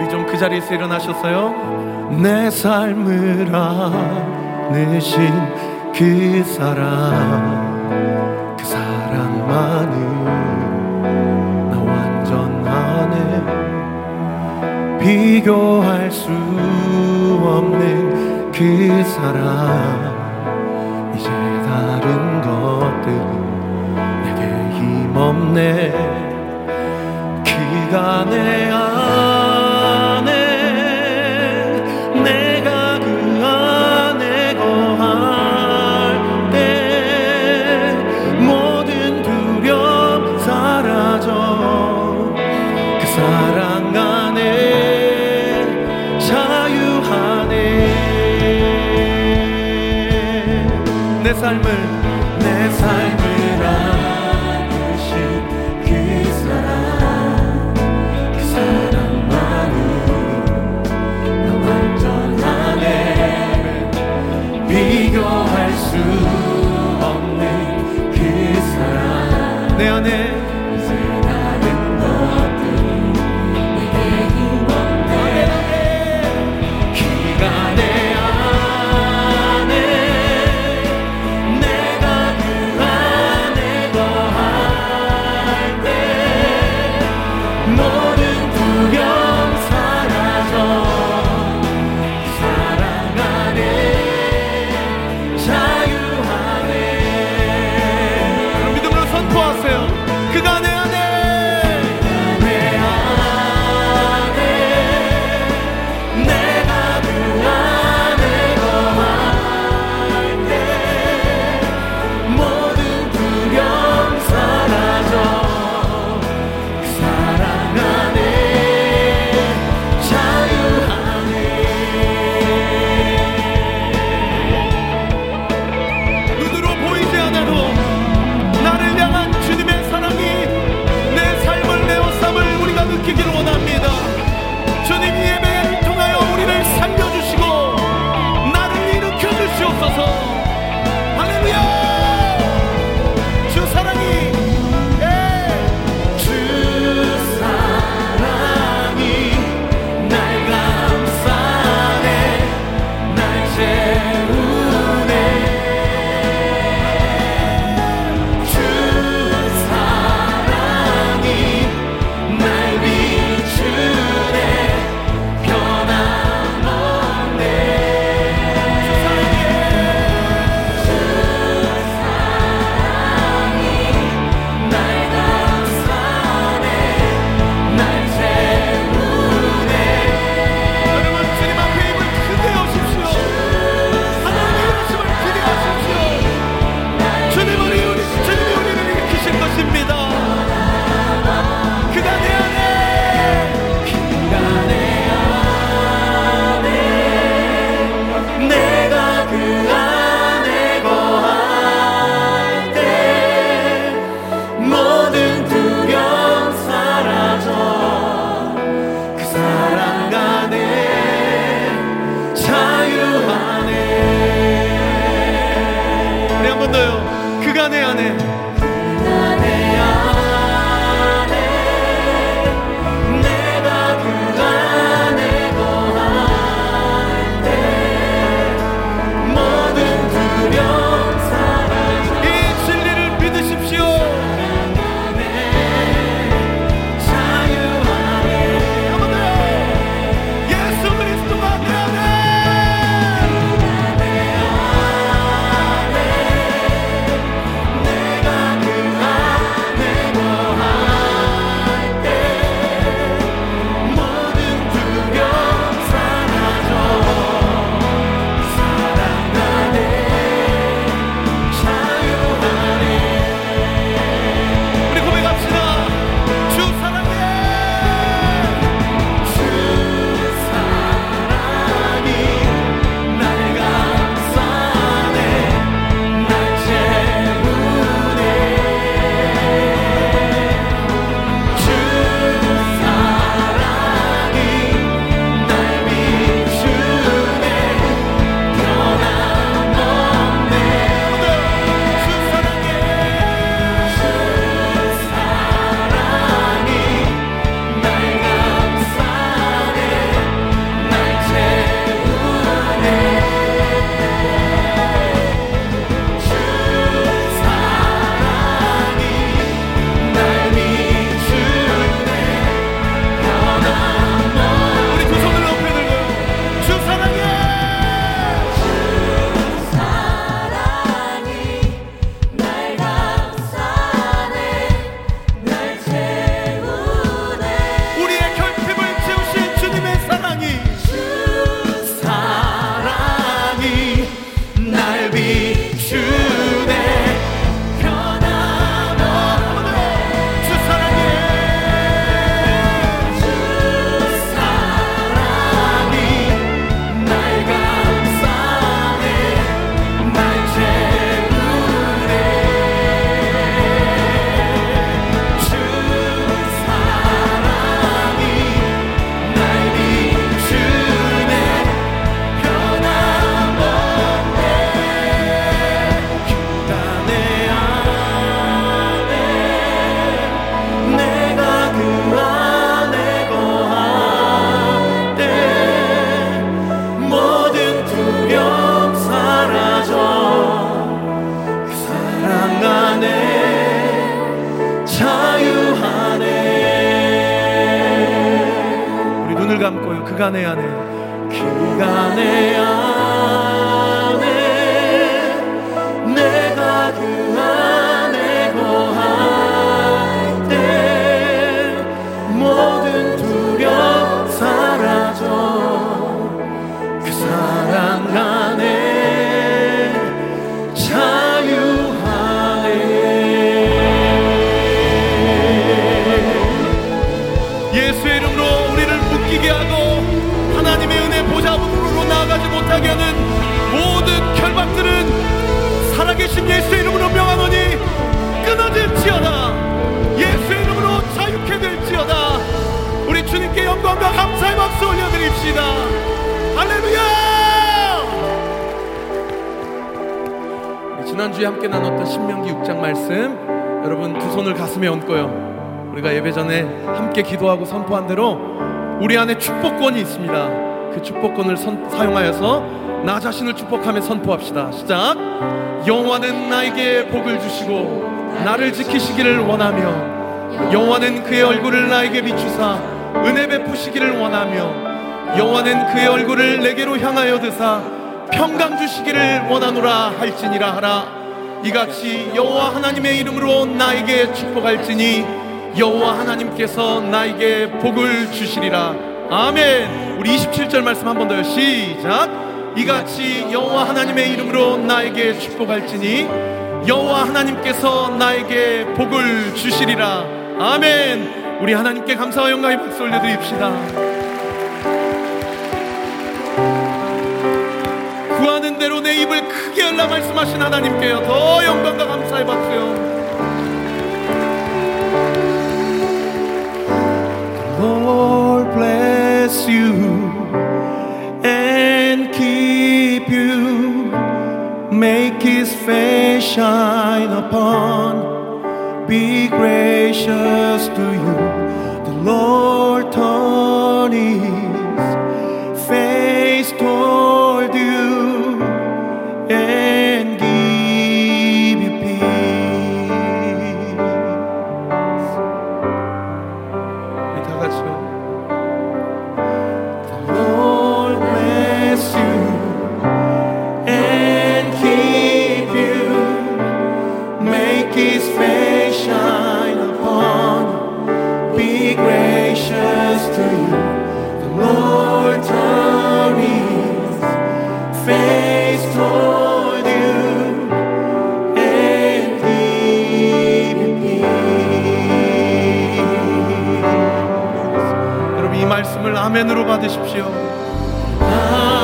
우리 좀 그 자리에서 일어나셨어요? 내 삶을 안으신 그 사랑 그 사랑만은 나 완전하네 비교할 수 없는 그 사랑 이제 다른 것들은 내게 힘없네 안에 것입니다. 그가 내 안에, 그가 내 안에, 내가 그 안에 거할 때 모든 두려움 사라져 그 사랑 안에 자유 안에 우리 한 번 더요. 그가 내 안에 그간의 안에 올려드립시다. 할렐루야! 지난주에 함께 나눴던 신명기 6장 말씀 여러분 두 손을 가슴에 얹고요. 우리가 예배 전에 함께 기도하고 선포한 대로 우리 안에 축복권이 있습니다. 그 축복권을 선, 사용하여서 나 자신을 축복하며 선포합시다. 시작! 여호와는 나에게 복을 주시고 나를 지키시기를 원하며 여호와는 그의 얼굴을 나에게 비추사 은혜 베푸시기를 원하며 여호와는 그의 얼굴을 내게로 향하여 드사 평강 주시기를 원하노라 할지니라 하라. 이같이 여호와 하나님의 이름으로 나에게 축복할지니 여호와 하나님께서 나에게 복을 주시리라. 아멘. 우리 27절 말씀 한 번 더요. 시작. 이같이 여호와 하나님의 이름으로 나에게 축복할지니 여호와 하나님께서 나에게 복을 주시리라. 아멘. 우리 하나님께 감사와 영광의 박수 올려드립시다 대로 내 입을 크게 열라 말씀하신 하나님께요 더 영광과 감사의 박수요 Lord bless you and keep you make his face shine upon be gracious to you the Lord turn his 아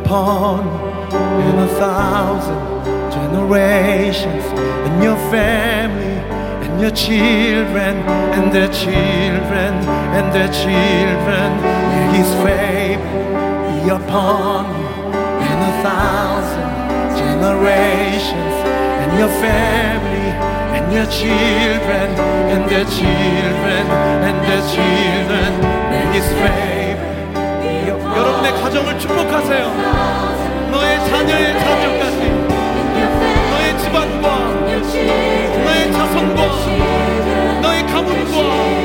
upon in a thousand generations, and your family, and your children, and their children, and their children. May his favor be upon you in a thousand generations, and your family, and your children, and their children, and their children. May his favor 너의 가정을 축복하세요. 너의 자녀의 자녀까지, 너의 집안과, 너의 자손과, 너의 가문과.